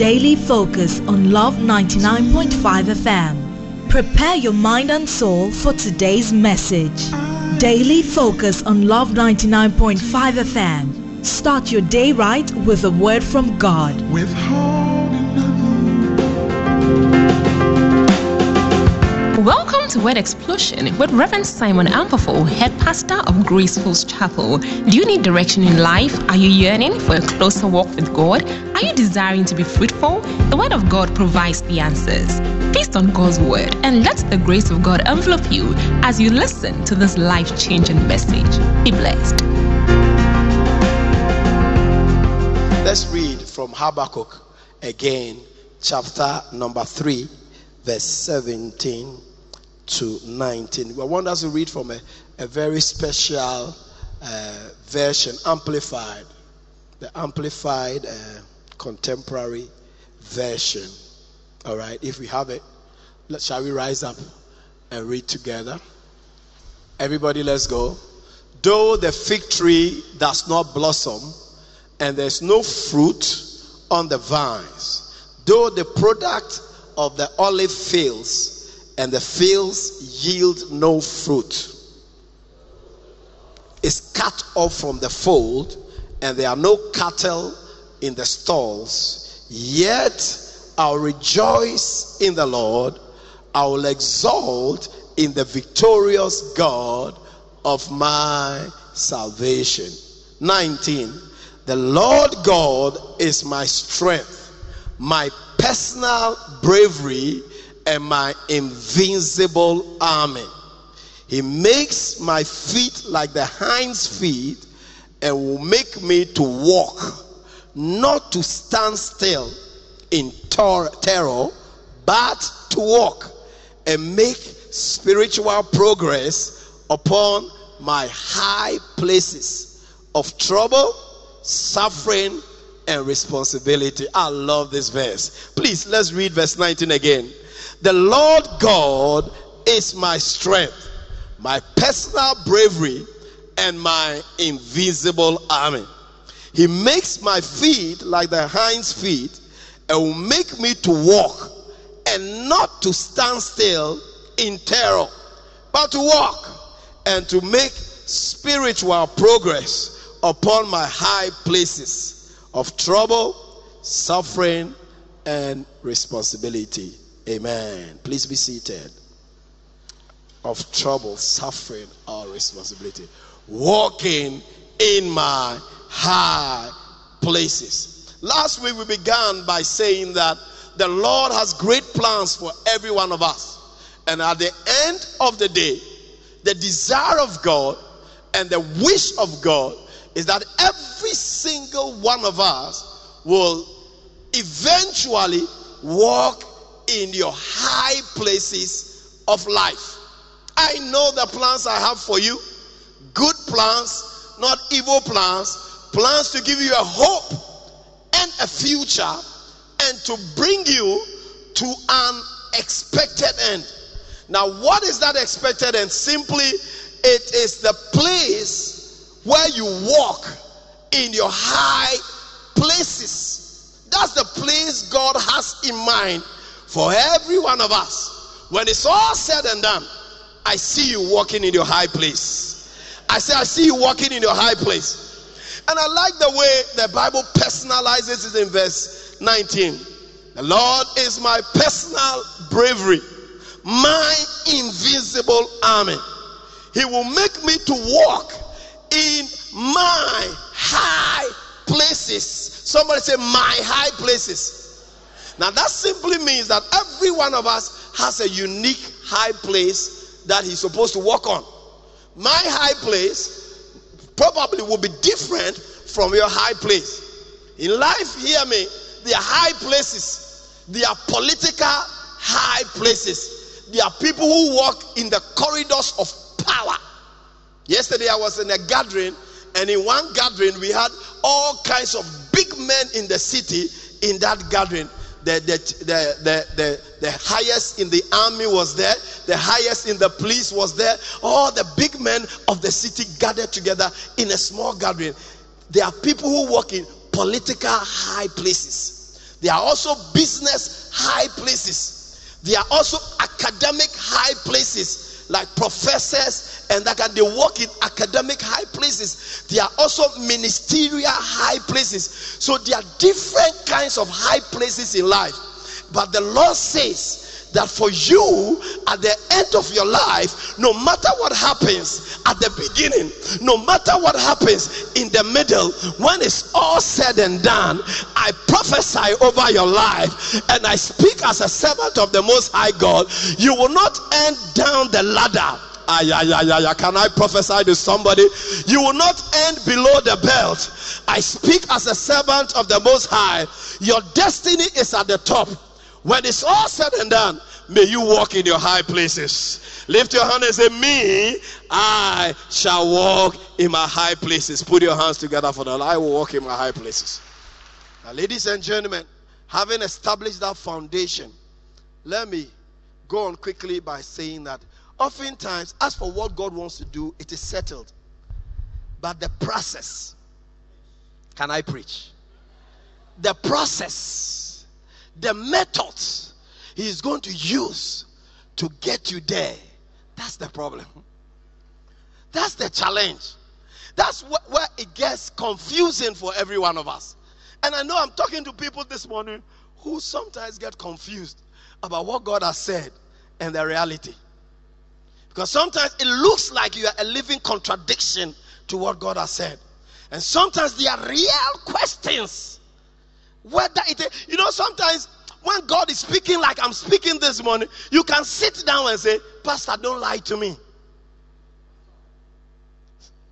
Daily Focus on Love 99.5 FM. Prepare your mind and soul for today's message. Daily Focus on Love 99.5 FM. Start your day right with a word from God. With Welcome to Word Explosion with Reverend Simon Ampofo, head pastor of Graceful's Chapel. Do you need direction in life? Are you yearning for a closer walk with God? Are you desiring to be fruitful? The Word of God provides the answers. Feast on God's Word and let the grace of God envelop you as you listen to this life changing message. Be blessed. Let's read from Habakkuk again, chapter number 3, verse 17 to 19. I want us to read from a, a very special uh, version, amplified, the amplified uh, contemporary version. All right, if we have it, let, shall we rise up and read together? Everybody, let's go. Though the fig tree does not blossom and there's no fruit on the vines, though the product of the olive fails and the fields yield no fruit. Is cut off from the fold, and there are no cattle in the stalls. Yet I'll rejoice in the Lord, I will exalt in the victorious God of my salvation. 19. The Lord God is my strength, my personal bravery and my invincible army. He makes my feet like the hind's feet and will make me to walk, not to stand still in tor- terror, but to walk and make spiritual progress upon my high places of trouble, suffering, and responsibility. I love this verse. Please, let's read verse 19 again. The Lord God is my strength, my personal bravery, and my invisible army. He makes my feet like the hind's feet and will make me to walk and not to stand still in terror, but to walk and to make spiritual progress upon my high places of trouble, suffering, and responsibility. Amen. Please be seated. Of trouble, suffering, or responsibility. Walking in my high places. Last week we began by saying that the Lord has great plans for every one of us. And at the end of the day, the desire of God and the wish of God is that every single one of us will eventually walk in your high places of life. I know the plans I have for you good plans, not evil plans, plans to give you a hope and a future and to bring you to an expected end. Now, what is that expected end? Simply, it is the place where you walk in your high places. That's the place God has in mind for every one of us, when it's all said and done, I see you walking in your high place. I say, I see you walking in your high place. And I like the way the Bible personalizes it in verse 19. The Lord is my personal bravery, my invisible army. He will make me to walk in my high places. Somebody say, My high places. Now, that simply means that every one of us has a unique high place that he's supposed to walk on. My high place probably will be different from your high place. In life, hear me, there are high places, there are political high places, there are people who walk in the corridors of power. Yesterday, I was in a gathering, and in one gathering, we had all kinds of big men in the city in that gathering the, the, the, the, the, highest in the army was there, the highest in the police was there. All the big men of the city gathered together in a small gathering. There are people who work in political high places, there are also business high places, there are also academic high places like professors and that can they work in academic high places. There are also ministerial high places. So there are different kinds of high places in life. But the Lord says, that for you at the end of your life, no matter what happens at the beginning, no matter what happens in the middle, when it's all said and done, I prophesy over your life and I speak as a servant of the Most High God. You will not end down the ladder. Ay, ay, ay, ay, Can I prophesy to somebody? You will not end below the belt. I speak as a servant of the Most High. Your destiny is at the top. When it's all said and done, may you walk in your high places. Lift your hand and say, Me, I shall walk in my high places. Put your hands together for the Lord. I will walk in my high places. Now, ladies and gentlemen, having established that foundation, let me go on quickly by saying that oftentimes, as for what God wants to do, it is settled. But the process, can I preach? The process the methods he is going to use to get you there. That's the problem. That's the challenge. That's wh- where it gets confusing for every one of us. And I know I'm talking to people this morning who sometimes get confused about what God has said and the reality. Because sometimes it looks like you are a living contradiction to what God has said. And sometimes there are real questions whether it, you know, sometimes when God is speaking like I'm speaking this morning, you can sit down and say, Pastor, don't lie to me.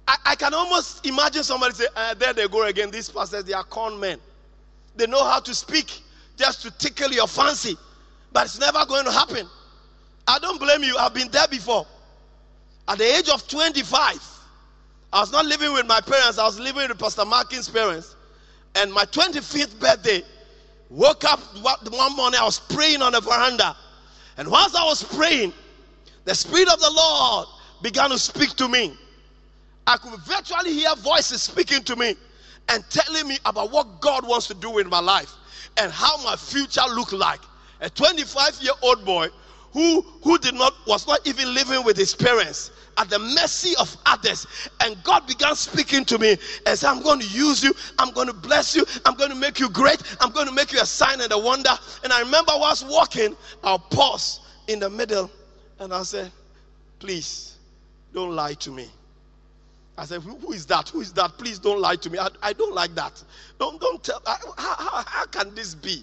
I, I can almost imagine somebody say, uh, There they go again. These pastors, they are con men. They know how to speak just to tickle your fancy, but it's never going to happen. I don't blame you. I've been there before. At the age of 25, I was not living with my parents, I was living with Pastor Markin's parents and my 25th birthday, woke up one morning, I was praying on the veranda. And whilst I was praying, the Spirit of the Lord began to speak to me. I could virtually hear voices speaking to me and telling me about what God wants to do in my life and how my future looked like. A 25 year old boy who, who did not was not even living with his parents at the mercy of others. And God began speaking to me and said, I'm going to use you. I'm going to bless you. I'm going to make you great. I'm going to make you a sign and a wonder. And I remember I was walking, I'll pause in the middle and I said, Please don't lie to me. I said, Who is that? Who is that? Please don't lie to me. I, I don't like that. Don't, don't tell. I, how, how, how can this be?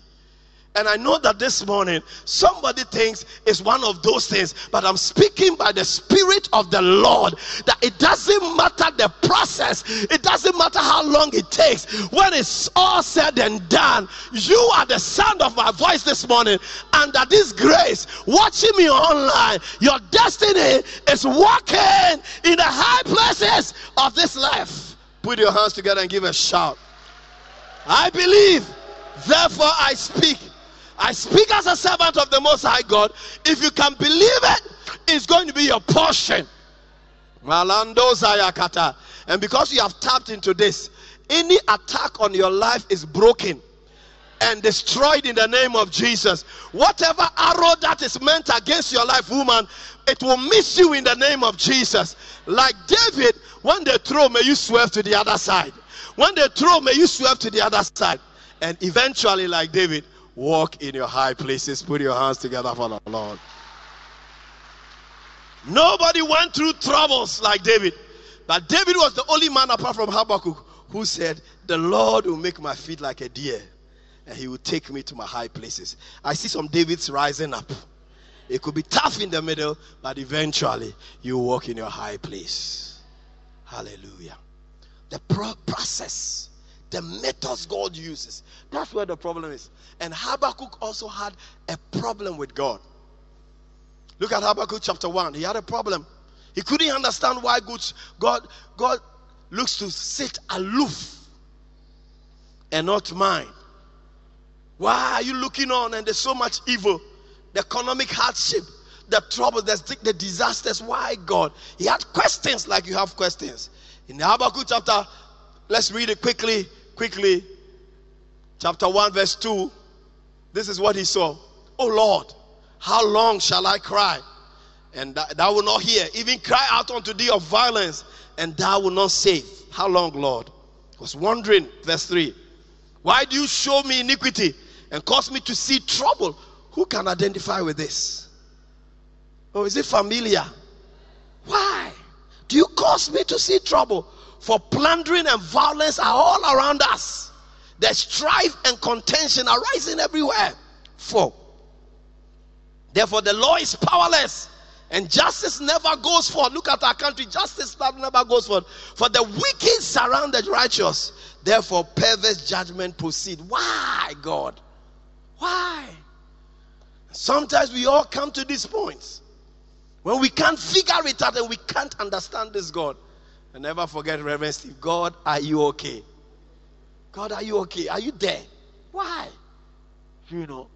And I know that this morning somebody thinks it's one of those things, but I'm speaking by the Spirit of the Lord that it doesn't matter the process, it doesn't matter how long it takes. When it's all said and done, you are the sound of my voice this morning, under this grace, watching me online, your destiny is walking in the high places of this life. Put your hands together and give a shout. I believe, therefore I speak I speak as a servant of the Most High God. If you can believe it, it's going to be your portion. And because you have tapped into this, any attack on your life is broken and destroyed in the name of Jesus. Whatever arrow that is meant against your life, woman, it will miss you in the name of Jesus. Like David, when they throw, may you swerve to the other side. When they throw, may you swerve to the other side. And eventually, like David, Walk in your high places. Put your hands together for the Lord. Nobody went through troubles like David. But David was the only man apart from Habakkuk who said, The Lord will make my feet like a deer and he will take me to my high places. I see some Davids rising up. It could be tough in the middle, but eventually you walk in your high place. Hallelujah. The pro- process the methods God uses. That's where the problem is. And Habakkuk also had a problem with God. Look at Habakkuk chapter 1. He had a problem. He couldn't understand why God, God looks to sit aloof and not mind. Why are you looking on and there's so much evil? The economic hardship, the trouble, the, the disasters. Why, God? He had questions like you have questions. In Habakkuk chapter, let's read it quickly, quickly. Chapter 1, verse 2. This is what he saw. Oh Lord, how long shall I cry? And thou will not hear. Even cry out unto thee of violence, and thou will not save. How long, Lord? I was wondering, verse 3. Why do you show me iniquity and cause me to see trouble? Who can identify with this? Oh, is it familiar? Why do you cause me to see trouble? For plundering and violence are all around us. There's strife and contention arising everywhere. Four. Therefore, the law is powerless and justice never goes forth. Look at our country. Justice never goes forth. For the wicked surround the righteous. Therefore, perverse judgment proceed. Why, God? Why? Sometimes we all come to these points when we can't figure it out and we can't understand this God. Never forget, Reverend Steve, God, are you okay? God, are you okay? Are you there? Why? You know.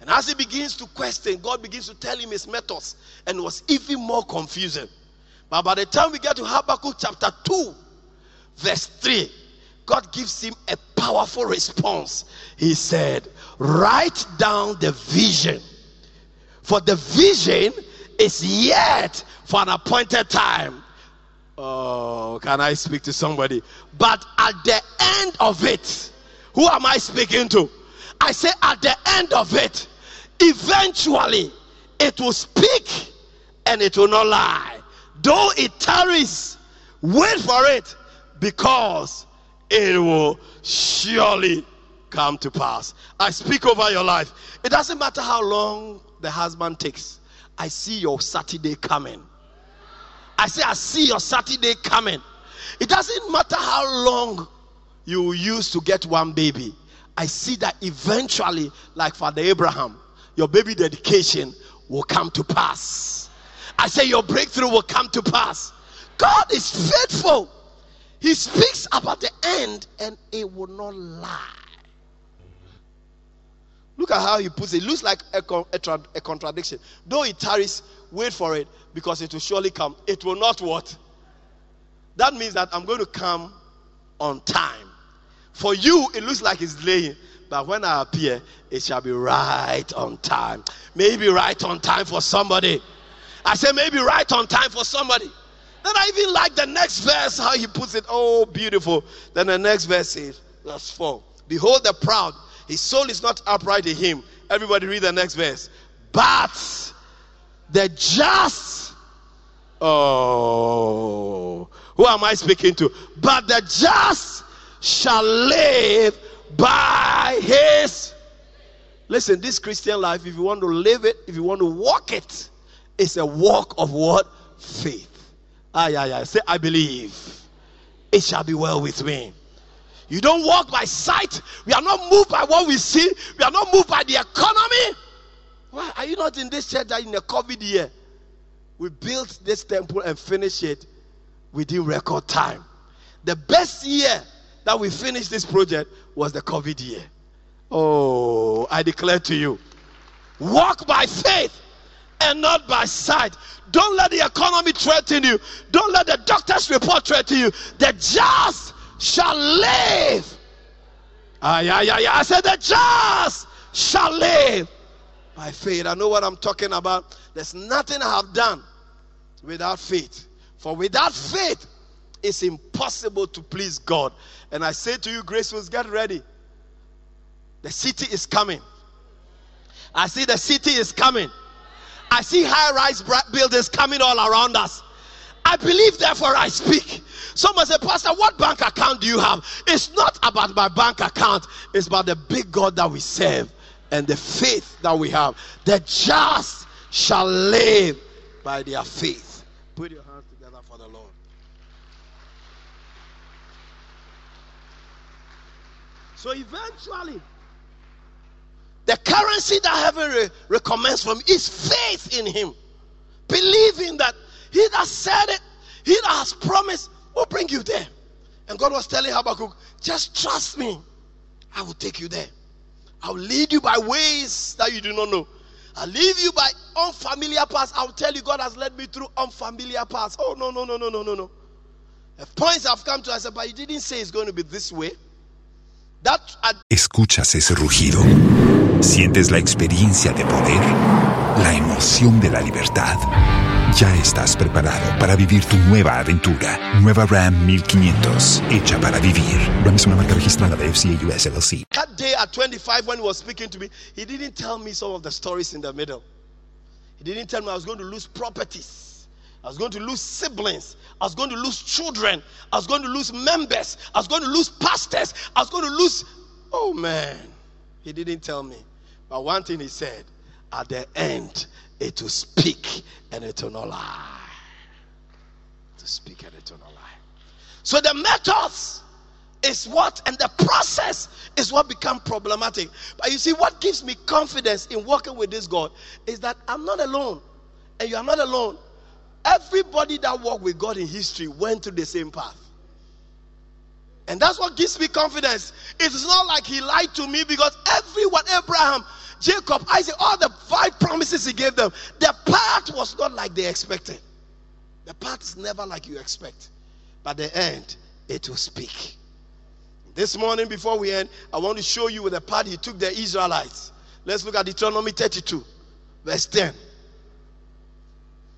And as he begins to question, God begins to tell him his methods and was even more confusing. But by the time we get to Habakkuk chapter 2, verse 3, God gives him a powerful response. He said, Write down the vision, for the vision is yet for an appointed time. Oh, can I speak to somebody? But at the end of it, who am I speaking to? I say, at the end of it, eventually it will speak and it will not lie. Though it tarries, wait for it because it will surely come to pass. I speak over your life. It doesn't matter how long the husband takes. I see your Saturday coming. I say, I see your Saturday coming. It doesn't matter how long you use to get one baby. I see that eventually, like Father Abraham, your baby dedication will come to pass. I say your breakthrough will come to pass. God is faithful. He speaks about the end and it will not lie. Look at how he puts it. It looks like a, a, a, contradiction. Though it tarries, wait for it because it will surely come. It will not what? That means that I'm going to come on time. For you, it looks like it's delaying. But when I appear, it shall be right on time. Maybe right on time for somebody. I say maybe right on time for somebody. Then I even like the next verse, how he puts it. Oh, beautiful. Then the next verse is verse 4. Behold the proud, his soul is not upright in him. Everybody read the next verse. But the just, oh, who am I speaking to? But the just shall live by his. Listen, this Christian life, if you want to live it, if you want to walk it, it's a walk of what? Faith. Ah, yeah, yeah. Say, I believe it shall be well with me. You don't walk by sight. We are not moved by what we see. We are not moved by the economy. Why are you not in this church that in the COVID year? We built this temple and finished it within record time. The best year that we finished this project was the COVID year. Oh, I declare to you walk by faith and not by sight. Don't let the economy threaten you, don't let the doctor's report threaten you. The just shall live. Yeah, yeah, yeah. I said, the just shall live by faith. I know what I'm talking about. There's nothing I have done without faith. For without faith, it's impossible to please God. And I say to you, Gracefuls, get ready. The city is coming. I see the city is coming. I see high rise buildings coming all around us. I believe, therefore, I speak. Someone said, Pastor, what bank account do you have? It's not about my bank account, it's about the big God that we serve and the faith that we have. The just shall live by their faith. Put your hands together for the Lord. So eventually, the currency that heaven re- recommends from is faith in Him. Believing that He that said it, He that has promised will bring you there. And God was telling Habakkuk, just trust me. I will take you there. I'll lead you by ways that you do not know. I'll lead you by unfamiliar paths. I'll tell you God has led me through unfamiliar paths. Oh, no, no, no, no, no, no, no. The points I've come to, I said, but you didn't say it's going to be this way. That, Escuchas ese rugido. Sientes la experiencia de poder, la emoción de la libertad. Ya estás preparado para vivir tu nueva aventura. Nueva Ram 1500, hecha para vivir. Ram es una marca registrada de FCA US LLC. that day at 25, when he was speaking to me, he didn't tell me some of the stories in the middle. He didn't tell me I was going to lose properties. I was going to lose siblings. I was going to lose children. I was going to lose members. I was going to lose pastors. I was going to lose. Oh man, he didn't tell me. But one thing he said at the end, Eh, it will speak and it will not lie. To speak and it will not lie. So the methods is what, and the process is what become problematic. But you see, what gives me confidence in working with this God is that I'm not alone, and you are not alone. Everybody that walked with God in history went through the same path. And that's what gives me confidence. It's not like he lied to me because everyone, Abraham, Jacob, Isaac, all the five promises he gave them, the path was not like they expected. The path is never like you expect. But the end, it will speak. This morning, before we end, I want to show you the part he took the Israelites. Let's look at Deuteronomy 32, verse 10.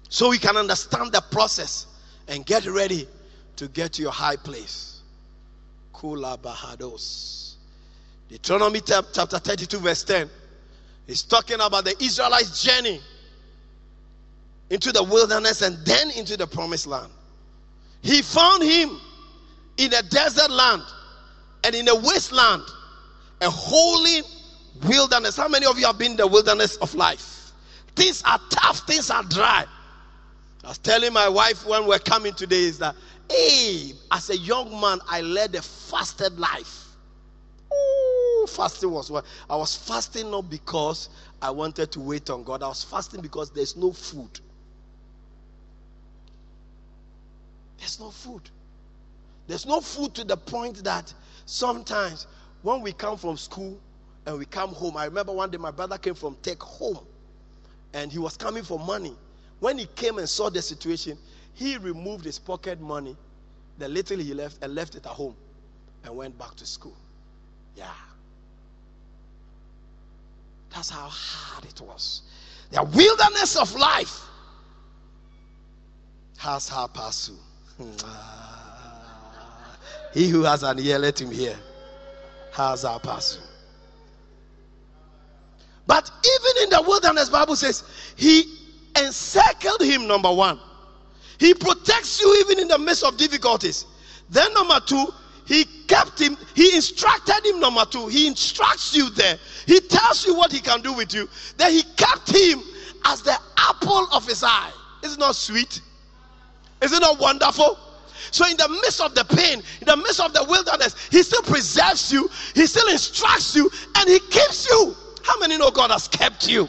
So we can understand the process and get ready to get to your high place. Kula Bahados. Deuteronomy chapter 32, verse 10. He's talking about the Israelites' journey into the wilderness and then into the promised land. He found him in a desert land and in a wasteland, a holy wilderness. How many of you have been in the wilderness of life? Things are tough, things are dry. I was telling my wife when we're coming today is that, hey, as a young man, I led a fasted life. Ooh, fasting was what I was fasting not because I wanted to wait on God. I was fasting because there's no food. There's no food. There's no food to the point that sometimes when we come from school and we come home, I remember one day my brother came from Tech home and he was coming for money. When he came and saw the situation, he removed his pocket money, the little he left, and left it at home and went back to school. Yeah. That's how hard it was. The wilderness of life has her pass He who has an ear, let him hear. Has our pass But even in the wilderness, Bible says he encircled him, number one. He protects you even in the midst of difficulties. Then, number two, he kept him, he instructed him, number two. He instructs you there. He tells you what he can do with you. Then he kept him as the apple of his eye. Is it not sweet? Is it not wonderful? So, in the midst of the pain, in the midst of the wilderness, he still preserves you, he still instructs you, and he keeps you. How many know God has kept you?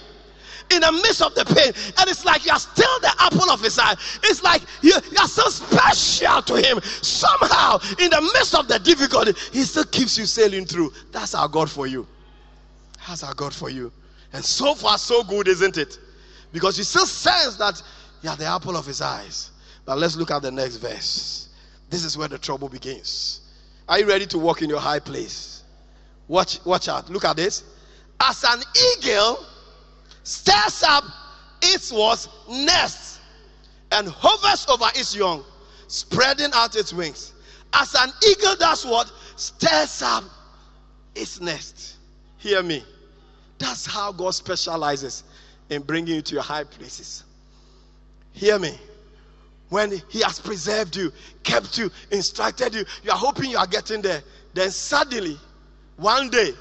In the midst of the pain, and it's like you're still the apple of his eye. It's like you, are so special to him. Somehow, in the midst of the difficulty, he still keeps you sailing through. That's our God for you. That's our God for you. And so far, so good, isn't it? Because you still sense that you are the apple of his eyes. But let's look at the next verse. This is where the trouble begins. Are you ready to walk in your high place? Watch, watch out. Look at this. As an eagle stirs up its was nest and hovers over its young, spreading out its wings. As an eagle does what? Stirs up its nest. Hear me. That's how God specializes in bringing you to your high places. Hear me. When He has preserved you, kept you, instructed you, you are hoping you are getting there. Then suddenly, one day,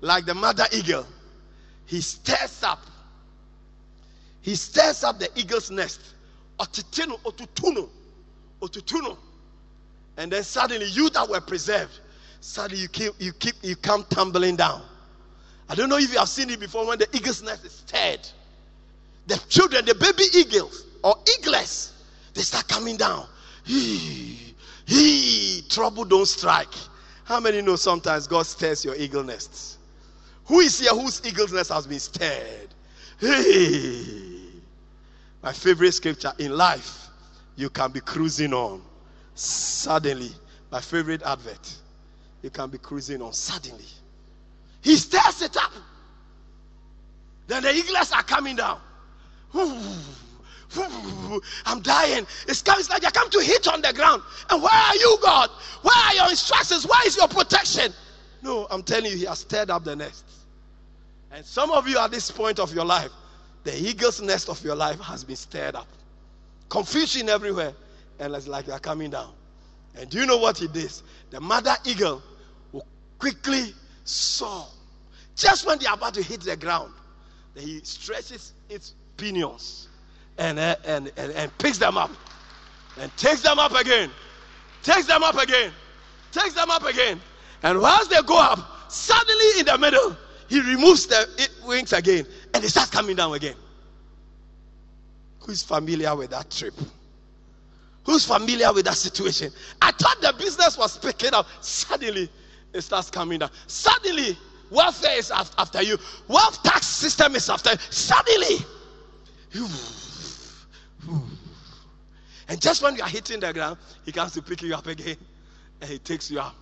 like the mother eagle, he stirs up. He stirs up the eagle's nest. Otitino, otutuno, otutuno. And then suddenly, you that were preserved, suddenly you keep, you keep, you come tumbling down. I don't know if you have seen it before when the eagle's nest is stirred. The children, the baby eagles or eaglets, they start coming down. He, he, trouble don't strike. How many know sometimes God stirs your eagle nests? Who is here whose eagle's nest has been stirred? Hey, my favorite scripture in life, you can be cruising on. Suddenly, my favorite advert, you can be cruising on. Suddenly, he stirs it up. Then the eagles are coming down. I'm dying. It's coming it's like I come to hit on the ground. And where are you, God? Where are your instructions? Where is your protection? No, I'm telling you, He has stirred up the nest. And some of you at this point of your life, the eagle's nest of your life has been stirred up. Confusion everywhere. And it's like you're coming down. And do you know what it is? The mother eagle will quickly soar. Just when they're about to hit the ground, he stretches its pinions and, uh, and, and, and picks them up and takes them up again, takes them up again, takes them up again. And whilst they go up, suddenly in the middle, he removes the wings again and it starts coming down again. Who's familiar with that trip? Who's familiar with that situation? I thought the business was picking up. Suddenly, it starts coming down. Suddenly, welfare is after you. Wealth tax system is after you. Suddenly, and just when you are hitting the ground, he comes to pick you up again, and he takes you up.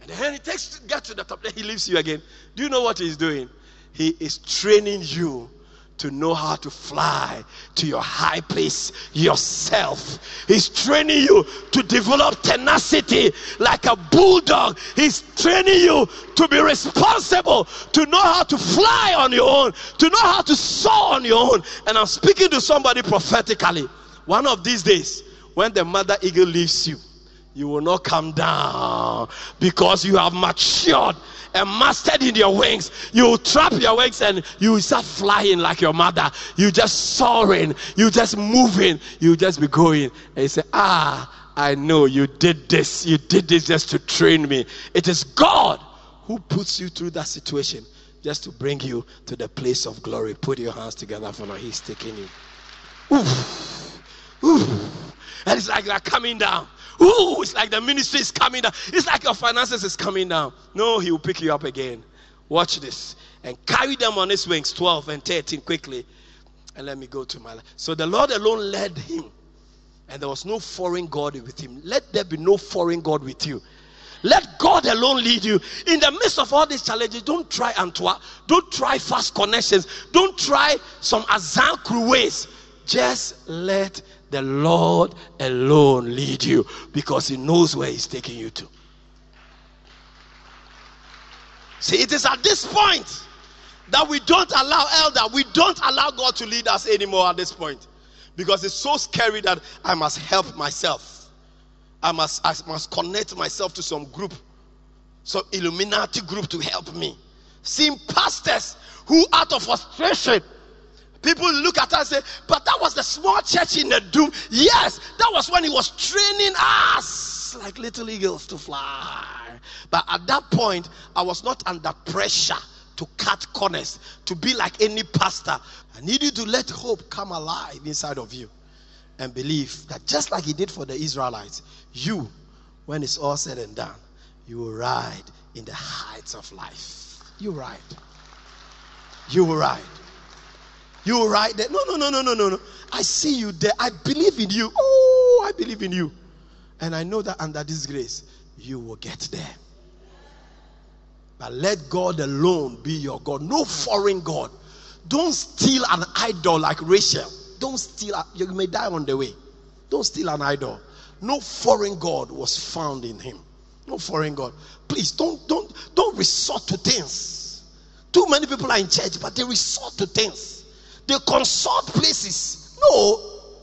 And then he takes get to the top, then he leaves you again. Do you know what he's doing? He is training you to know how to fly to your high place yourself. He's training you to develop tenacity like a bulldog. He's training you to be responsible, to know how to fly on your own, to know how to soar on your own. And I'm speaking to somebody prophetically. One of these days, when the mother eagle leaves you, you will not come down because you have matured and mastered in your wings. You trap your wings and you start flying like your mother. You just soaring, you just moving, you just be going. And you say, Ah, I know you did this. You did this just to train me. It is God who puts you through that situation just to bring you to the place of glory. Put your hands together for now. He's taking you. Oof. Oof. And it's like they're coming down. Ooh, it's like the ministry is coming down. It's like your finances is coming down. No, he will pick you up again. Watch this. And carry them on his wings, 12 and 13, quickly. And let me go to my life. So the Lord alone led him. And there was no foreign God with him. Let there be no foreign God with you. Let God alone lead you. In the midst of all these challenges, don't try Antwa. Don't try fast connections. Don't try some Azan ways. Just let the Lord alone lead you because He knows where He's taking you to. See, it is at this point that we don't allow elder, we don't allow God to lead us anymore at this point because it's so scary that I must help myself. I must, I must connect myself to some group, some Illuminati group to help me. Seeing pastors who, out of frustration, People look at us and say, but that was the small church in the doom. Yes, that was when he was training us like little eagles to fly. But at that point, I was not under pressure to cut corners, to be like any pastor. I need you to let hope come alive inside of you and believe that just like he did for the Israelites, you, when it's all said and done, you will ride in the heights of life. You ride. You will ride. You are right there. No, no, no, no, no, no, no. I see you there. I believe in you. Oh, I believe in you. And I know that under this grace, you will get there. But let God alone be your God. No foreign God. Don't steal an idol like Rachel. Don't steal. You may die on the way. Don't steal an idol. No foreign God was found in him. No foreign God. Please don't don't don't resort to things. Too many people are in church, but they resort to things. They consult places. No,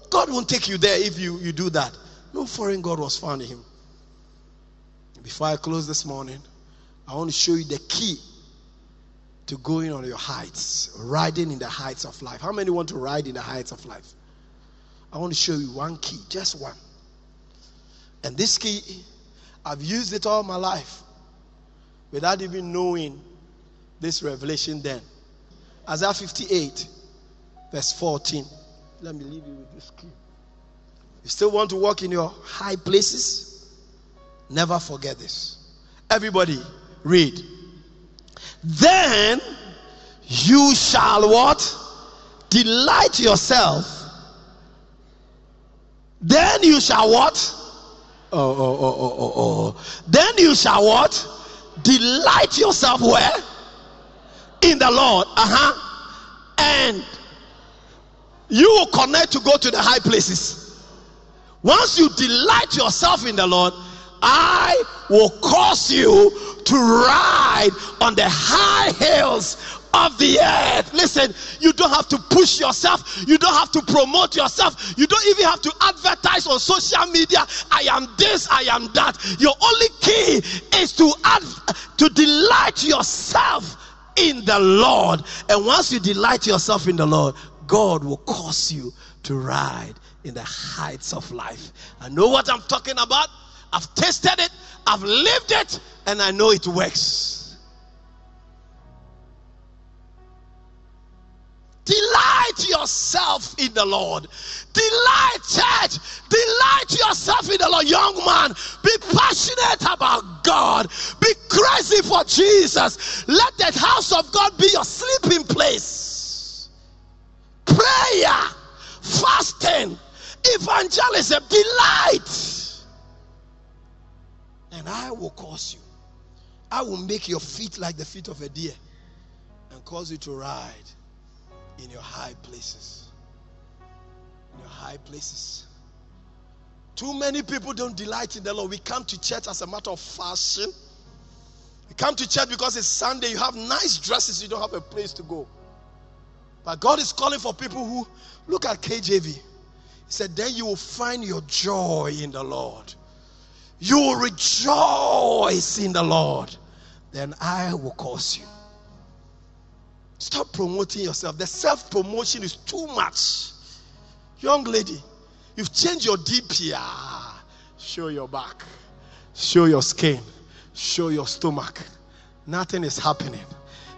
God won't take you there if you, you do that. No foreign God was found in him. Before I close this morning, I want to show you the key to going on your heights, riding in the heights of life. How many want to ride in the heights of life? I want to show you one key, just one. And this key, I've used it all my life without even knowing this revelation then. Isaiah 58, verse 14. Let me leave you with this key. You still want to walk in your high places? Never forget this. Everybody, read. then you shall what? Delight yourself. Then you shall what? Oh, oh, oh, oh, oh, oh. Then you shall what? Delight yourself where? In the Lord. Uh huh. And you will connect to go to the high places. Once you delight yourself in the Lord, I will cause you to ride on the high hills of the earth. Listen, you don't have to push yourself, you don't have to promote yourself, you don't even have to advertise on social media. I am this, I am that. Your only key is to add, to delight yourself in the Lord. And once you delight yourself in the Lord, God will cause you to ride in the heights of life. I know what I'm talking about. I've tasted it, I've lived it, and I know it works. Delight yourself in the Lord. Delight, church. Delight yourself in the Lord. Young man, be passionate about God. Be crazy for Jesus. Let the house of God be your sleeping place. Prayer, fasting, evangelism, delight and I will cause you. I will make your feet like the feet of a deer and cause you to ride in your high places. In your high places. Too many people don't delight in the Lord. We come to church as a matter of fashion. You come to church because it's Sunday, you have nice dresses, you don't have a place to go. But God is calling for people who look at KJV. He said, Then you will find your joy in the Lord you will rejoice in the Lord, then I will cause you. Stop promoting yourself. The self promotion is too much. Young lady, you've changed your DPR. Show your back, show your skin, show your stomach. Nothing is happening.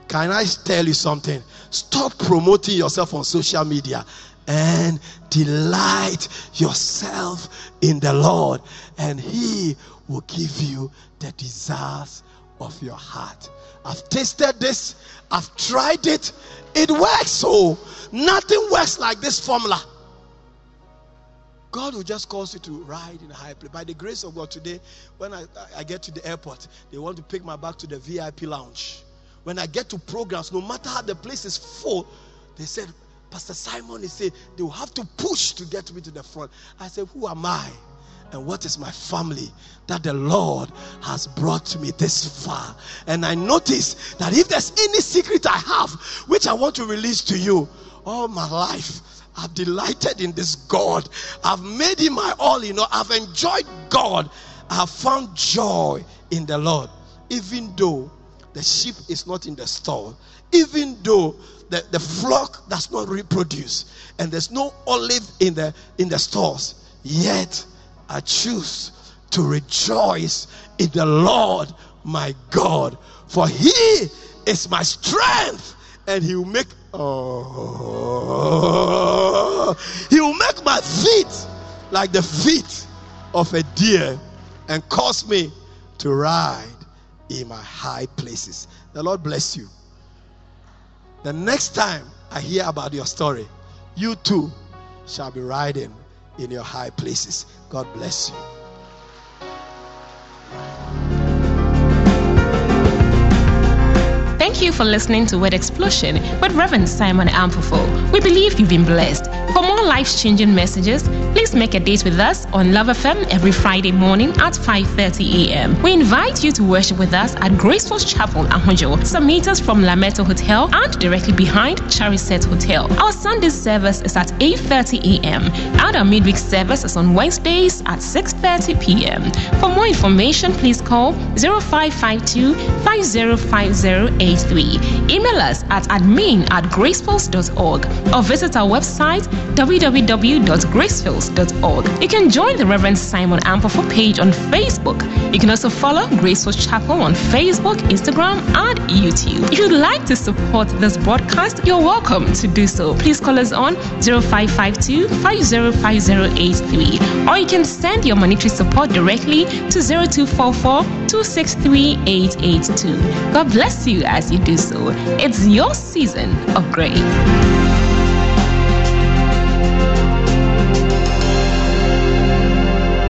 Can I tell you something? Stop promoting yourself on social media and delight yourself in the Lord, and He will give you the desires of your heart. I've tasted this, I've tried it, it works. So nothing works like this formula. God will just cause you to ride in a high place. By the grace of God, today, when I, I get to the airport, they want to pick my bag to the VIP lounge. When I get to programs, no matter how the place is full, they said, Pastor Simon is saying they will have to push to get me to the front. I said, Who am I? And what is my family that the Lord has brought me this far? And I notice that if there's any secret I have, which I want to release to you, all my life, I've delighted in this God. I've made him my all, you know, I've enjoyed God. I have found joy in the Lord, even though the sheep is not in the stall, even though the, the flock does not reproduce and there's no olive in the in the stores yet i choose to rejoice in the lord my god for he is my strength and he will make oh he will make my feet like the feet of a deer and cause me to ride in my high places the lord bless you the next time I hear about your story, you too shall be riding in your high places. God bless you. Thank you for listening to Word Explosion with Reverend Simon Ampofo. We believe you've been blessed. For more life-changing messages, please make a date with us on Love FM every Friday morning at 5.30 a.m. We invite you to worship with us at Graceful Chapel, Ahunjo, some meters from Lameto Hotel and directly behind Chariset Hotel. Our Sunday service is at 8.30 a.m. and our midweek service is on Wednesdays at 6.30 p.m. For more information, please call 0552 5050 Email us at admin at gracefulls.org or visit our website gracefulness.org. You can join the Reverend Simon Ampofo page on Facebook. You can also follow Graceful Chapel on Facebook, Instagram, and YouTube. If you'd like to support this broadcast, you're welcome to do so. Please call us on 0552 505083 or you can send your monetary support directly to 0244 263 882. God bless you as you do so. It's your season of grace.